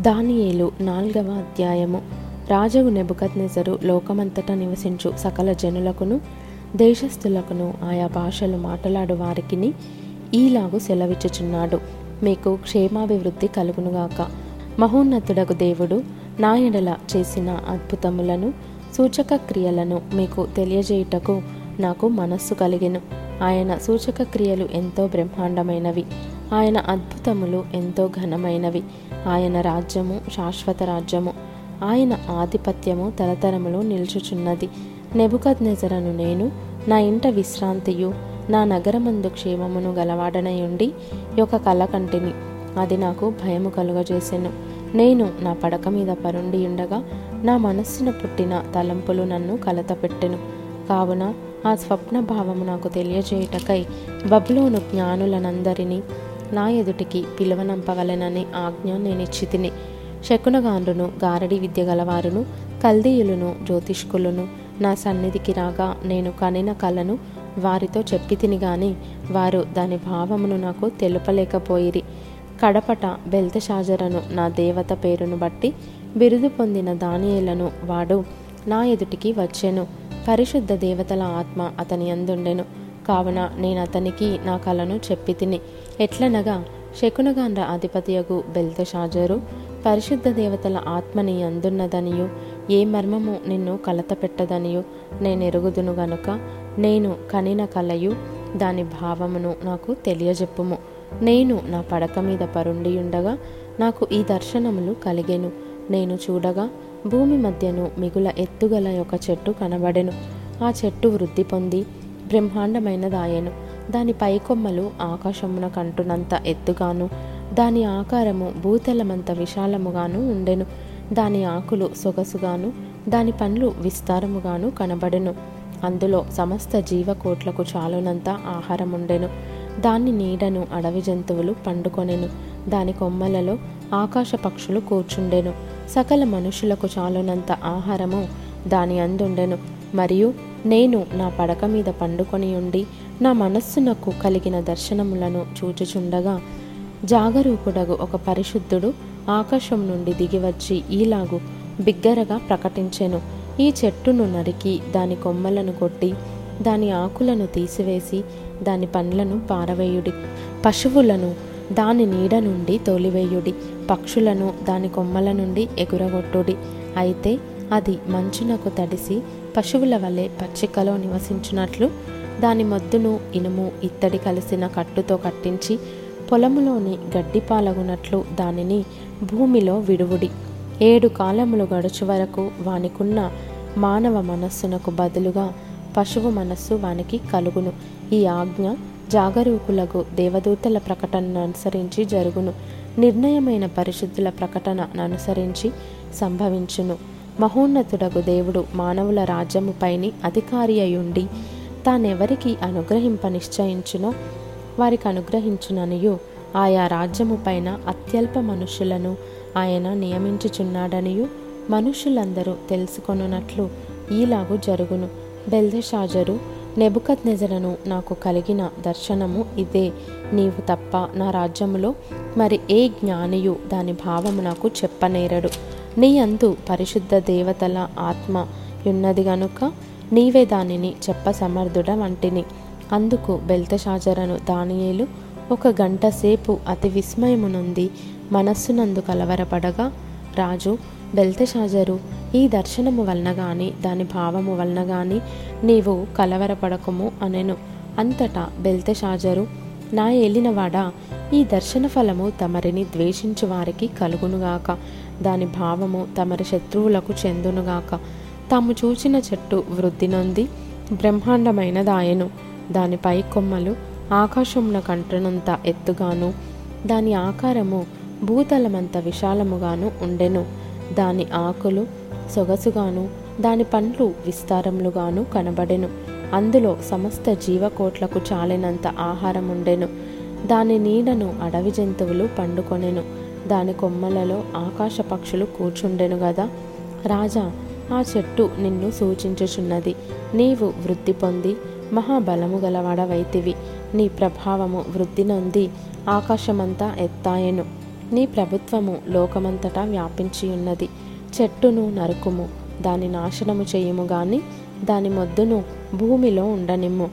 దానియేలు నాల్గవ అధ్యాయము. రాజవు నెబుకత్నెజరు లోకమంతటా నివసించు సకల జనులకును దేశస్థులకును ఆయా భాషలు మాట్లాడు వారికిని ఈలాగు సెలవిచ్చుచున్నాడు. మీకు క్షేమాభివృద్ధి కలుగునుగాక. మహోన్నతుడకు దేవుడు నాయడల చేసిన అద్భుతములను సూచక క్రియలను మీకు తెలియజేయుటకు నాకు మనస్సు కలిగెను. ఆయన సూచక క్రియలు ఎంతో బ్రహ్మాండమైనవి. ఆయన అద్భుతములు ఎంతో ఘనమైనవి. ఆయన రాజ్యము శాశ్వత రాజ్యము ఆయన ఆధిపత్యము తరతరములు నిల్చుచున్నది. నెబుకద్నెజరను నేను నా ఇంట విశ్రాంతియు నా నగరమందు క్షేమమును గలవాడనయుండి ఒక కల కంటిని అది నాకు భయము కలుగజేసెను. నేను నా పడక మీద పరుండి ఉండగా నా మనస్సున పుట్టిన తలంపులు నన్ను కలతపెట్టెను. కావున ఆ స్వప్న భావము నాకు తెలియజేయుటకై బబులోను జ్ఞానులనందరినీ నా ఎదుటికి పిలువనంపవలెనని ఆజ్ఞ నేనిచ్చి తిని శకునగాండును గారడి విద్య గలవారును కల్దీయులను జ్యోతిష్కులను నా సన్నిధికి రాగా నేను కనిన కలను వారితో చెప్పి తిని గాని వారు దాని భావమును నాకు తెలుపలేకపోయిరి. కడపట బెల్తషాజరను నా దేవత పేరును బట్టి బిరుదు పొందిన దానియేలను వాడు నా ఎదుటికి వచ్చెను. పరిశుద్ధ దేవతల ఆత్మ అతని అందుండెను. కావున నేను అతనికి నా కలను చెప్పి తిని ఎట్లనగా శకునగాండ్ర అధిపతియగు బెల్తషాజరు పరిశుద్ధ దేవతల ఆత్మని అందున్నదనియు ఏ మర్మము నిన్ను కలత పెట్టదనియు నేను ఎరుగుదును గనుక నేను కనిన కలయు దాని భావమును నాకు తెలియజెప్పుము. నేను నా పడక మీద పరుండి ఉండగా నాకు ఈ దర్శనములు కలిగెను. నేను చూడగా భూమి మధ్యను మిగుల ఎత్తుగల ఒక చెట్టు కనబడెను. ఆ చెట్టు వృద్ధి పొంది బ్రహ్మాండమైనదాయెను. దాని పైకొమ్మలు ఆకాశమున కంటునంత ఎత్తుగాను దాని ఆకారము భూతలమంత విశాలముగాను ఉండెను. దాని ఆకులు సొగసుగాను దాని పండ్లు విస్తారముగాను కనబడెను. అందులో సమస్త జీవకోట్లకు చాలునంత ఆహారం ఉండెను దాని నీడను అడవి జంతువులు పండుకొనెను. దాని కొమ్మలలో ఆకాశ పక్షులు కూర్చుండెను. సకల మనుషులకు చాలునంత ఆహారము దాని అందుండెను. మరియు నేను నా పడక మీద పండుకొని ఉండి నా మనస్సునకు కలిగిన దర్శనములను చూచుచుండగా జాగరూకుడగు ఒక పరిశుద్ధుడు ఆకాశం నుండి దిగివచ్చి ఈలాగు బిగ్గరగా ప్రకటించెను. ఈ చెట్టును నరికి దాని కొమ్మలను కొట్టి దాని ఆకులను తీసివేసి దాని పండ్లను పారవేయుడి. పశువులను దాని నీడ నుండి తోలివేయుడి. పక్షులను దాని కొమ్మల నుండి ఎగురగొట్టుడి. అయితే అది మంచునకు తడిసి పశువుల వలె పచ్చికలో నివసించినట్లు దాని మొద్దును ఇనుము ఇత్తడి కలిసిన కట్టుతో కట్టించి పొలములోని గడ్డి పాలగునట్లు దానిని భూమిలో విడువుడి. ఏడు కాలములు గడుచు వరకు వానికున్న మానవ మనస్సునకు బదులుగా పశువు మనస్సు వానికి కలుగును. ఈ ఆజ్ఞ జాగరూకులకు దేవదూతల ప్రకటనను అనుసరించి జరుగును. నిర్ణయమైన పరిశుద్ధుల ప్రకటనను అనుసరించి సంభవించును. మహోన్నతుడగు దేవుడు మానవుల రాజ్యముపైని అధికారి అయుండి తానెవరికి అనుగ్రహింప నిశ్చయించునో వారికి అనుగ్రహించుననియు. ఆయా రాజ్యము పైన అత్యల్ప మనుషులను ఆయన నియమించుచున్నాడనియు. మనుషులందరూ తెలుసుకొనున్నట్లు ఈలాగు జరుగును. బెల్దెషాజరు నెబుకత్ నిజలను నాకు కలిగిన దర్శనము ఇదే. నీవు తప్ప నా రాజ్యములో మరి ఏ జ్ఞానియు దాని భావము నాకు చెప్పనేరడు. నీ అందు పరిశుద్ధ దేవతల ఆత్మ ఉన్నది గనుక నీవే దానిని చెప్ప సమర్థుడ వంటిని. అందుకు బెల్తషాజరను దానియేలు ఒక గంట సేపు అతి విస్మయమునుంది మనస్సునందు కలవరపడగా రాజు బెల్తషాజరు ఈ దర్శనము వలన గాని దాని భావము వలన గాని నీవు కలవరపడకము అనెను. అంతటా బెల్తషాజరు నా ఏలినవాడా ఈ దర్శన ఫలము తమరిని ద్వేషించు వారికి కలుగునుగాక. దాని భావము తమరి శత్రువులకు చెందునుగాక. తాము చూచిన చెట్టు వృద్ధి నొంది బ్రహ్మాండమైనదాయను. దానిపై కొమ్మలు ఆకాశమున కంటనంత ఎత్తుగాను దాని ఆకారము భూతలమంత విశాలముగాను ఉండెను. దాని ఆకులు సొగసుగాను దాని పండ్లు విస్తారములుగాను కనబడెను. అందులో సమస్త జీవకోట్లకు చాలినంత ఆహారం ఉండెను దాని నీడను అడవి జంతువులు పండుకొనెను. దాని కొమ్మలలో ఆకాశ పక్షులు కూర్చుండెను గదా. రాజా ఆ చెట్టు నిన్ను సూచించుచున్నది. నీవు వృద్ధి పొంది మహాబలము గలవాడవైతివి. నీ ప్రభావము వృద్ధి నొంది ఆకాశమంతా ఎత్తాయెను. నీ ప్రభుత్వము లోకమంతటా వ్యాపించి ఉన్నది చెట్టును నరుకుము దాని నాశనము చేయుము గాని దాని మొద్దును భూమిలో ఉండనిమ్ము.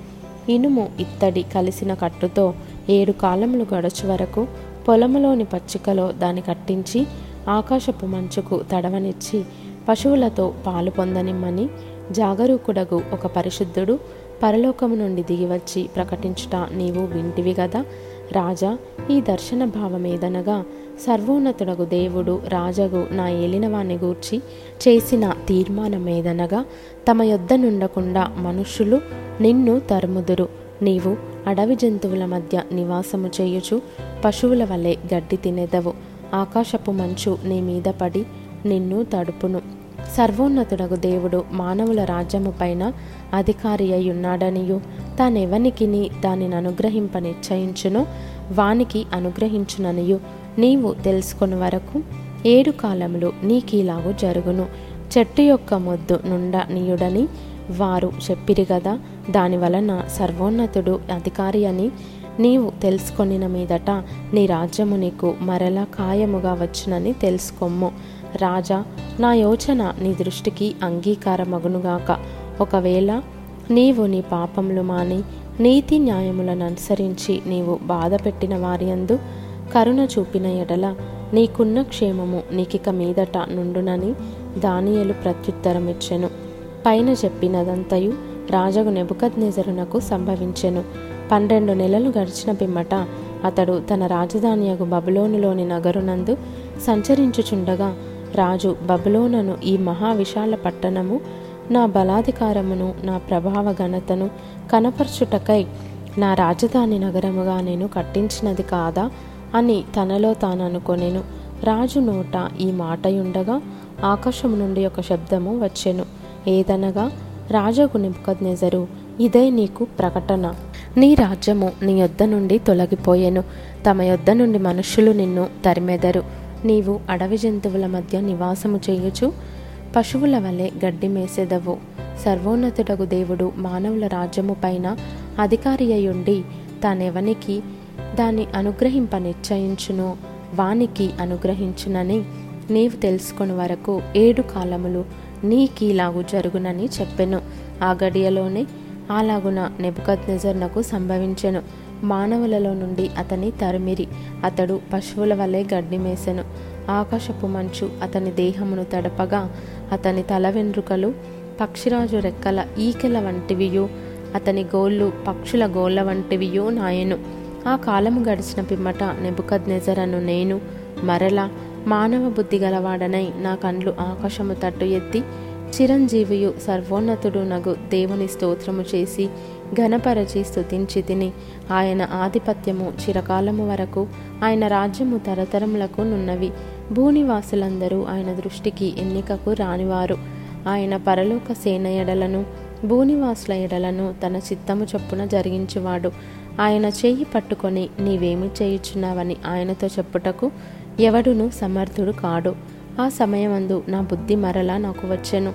ఇనుము ఇత్తడి కలిసిన కట్టుతో ఏడు కాలములు గడచు వరకు పొలములోని పచ్చికలో దాని కట్టించి ఆకాశపు మంచుకు తడవనిచ్చి పశువులతో పాలు పొందనిమ్మని జాగరూకుడగు ఒక పరిశుద్ధుడు పరలోకము నుండి దిగివచ్చి ప్రకటించుట నీవు వింటివి గదా? రాజా ఈ దర్శన భావమేదనగా సర్వోన్నతుడగు దేవుడు రాజగు నా ఏలినవాణ్ణి గూర్చి చేసిన తీర్మానమేదనగా తమ యొద్ద నుండకుండా మనుష్యులు నిన్ను తరుముదురు. నీవు అడవి జంతువుల మధ్య నివాసము చేయుచు పశువుల వలె గడ్డి తినేదవు. ఆకాశపు మంచు నీ మీద పడి నిన్ను తడుపును. సర్వోన్నతుడగు దేవుడు మానవుల రాజ్యము పైన అధికారి అయి ఉన్నాడనియు తానెవనికిని దానిని అనుగ్రహింప నిశ్చయించును వానికి అనుగ్రహించుననియు. నీవు తెలుసుకుని వరకు ఏడు కాలములు నీకీలాగు జరుగును. చెట్టు యొక్క మొద్దు నుండ నీయుడని వారు చెప్పిరి కదా దాని వలన సర్వోన్నతుడు అధికారి అని నీవు తెలుసుకొనిన మీదట నీ రాజ్యము నీకు మరలా ఖాయముగా వచ్చునని తెలుసుకొమ్ము. రాజా నా యోచన నీ దృష్టికి అంగీకారమగునుగాక. ఒకవేళ నీవు నీ పాపములు మాని నీతి న్యాయములను అనుసరించి నీవు బాధ పెట్టిన వారియందు కరుణ చూపిన ఎడల నీకున్న క్షేమము నీకిక మీదట నుండునని దానియలు ప్రత్యుత్తరమిచ్చెను. పైన చెప్పినదంతయు రాజగు నెబుకద్ నిజరునకు సంభవించెను. పన్నెండు నెలలు గడిచిన పిమ్మట అతడు తన రాజధానియగు బబులోనులోని నగరునందు సంచరించుచుండగా రాజు బబులోనను ఈ మహావిశాల పట్టణము నా బలాధికారమును నా ప్రభావ ఘనతను కనపరచుటకై నా రాజధాని నగరముగా నేను కట్టించినది కాదా అని తనలో తాను అనుకొనెను రాజు నోట ఈ మాటయుండగా ఆకాశము నుండి ఒక శబ్దము వచ్చెను. ఏదనగా రాజగు నిబుకద్నెజరు ఇదే నీకు ప్రకటన. నీ రాజ్యము నీ యొద్ద నుండి తొలగిపోయెను. తమ యొద్ద నుండి మనుష్యులు నిన్ను తరిమెదరు. నీవు అడవి జంతువుల మధ్య నివాసము చేయుచు పశువుల వలె గడ్డి మేసెదవు. సర్వోన్నతుడగు దేవుడు మానవుల రాజ్యము పైన అధికారి అయ్యుండి తానెవనికి దాన్ని అనుగ్రహింప నిశ్చయించునో వానికి అనుగ్రహించునని నీవు తెలుసుకుని వరకు ఏడు కాలములు నీకీలాగు జరుగునని చెప్పెను. ఆ గడియలోనే అలాగున నెబుకద్నెజర్నకు సంభవించెను. మానవులలో నుండి అతని తరిమిరి. అతడు పశువుల వలె గడ్డి మేసెను. ఆకాశపు మంచు అతని దేహమును తడపగా అతని తల వెన్రుకలు పక్షిరాజు రెక్కల ఈకెల వంటివియు అతని గోళ్ళు పక్షుల గోళ్ళ వంటివియు నాయను. ఆ కాలము గడిచిన పిమ్మట నెబుకద్నెజరను నేను మరలా మానవ బుద్ధి గలవాడనై నా కండ్లు ఆకాశము తట్టు ఎత్తి చిరంజీవియు సర్వోన్నతుడు నగు దేవుని స్తోత్రము చేసి ఘనపరచి స్థుతించి తిని ఆయన ఆధిపత్యము చిరకాలము వరకు ఆయన రాజ్యము తరతరములకు నున్నవి. భూనివాసులందరూ ఆయన దృష్టికి ఎన్నికకు రానివారు. ఆయన పరలోక సేన ఎడలను భూనివాసుల ఎడలను తన చిత్తము చొప్పున జరిగించువాడు. ఆయన చేయి పట్టుకొని నీవేమి చేయుచున్నావని ఆయనతో చెప్పుటకు ఎవడును సమర్థుడు కాడు. ఆ సమయమందు నా బుద్ధి మరలా నాకు వచ్చెను.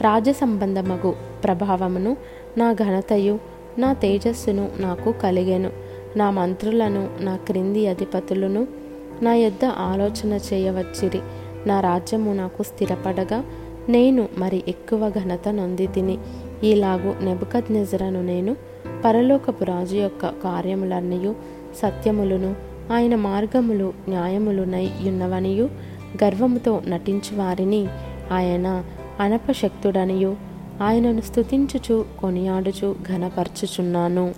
రాజ సంబంధమగు ప్రభావమును నా ఘనతయు నా తేజస్సును నాకు కలిగెను. నా మంత్రులను నా క్రింది అధిపతులను నా యొద్ద ఆలోచన చేయవచ్చిరి. నా రాజ్యము నాకు స్థిరపడగా నేను మరి ఎక్కువ ఘనత నొంది తిని ఈలాగు నెబుకద్నెజరను నేను పరలోకపు రాజు యొక్క కార్యములన్నయు సత్యములను ఆయన మార్గములు న్యాయములునై ఉన్నవనియు గర్వముతో నటించు వారిని ఆయన అనపశక్తుడనియు. ఆయనను స్తుతించుచు కొనియాడుచు ఘనపరచుచున్నాను.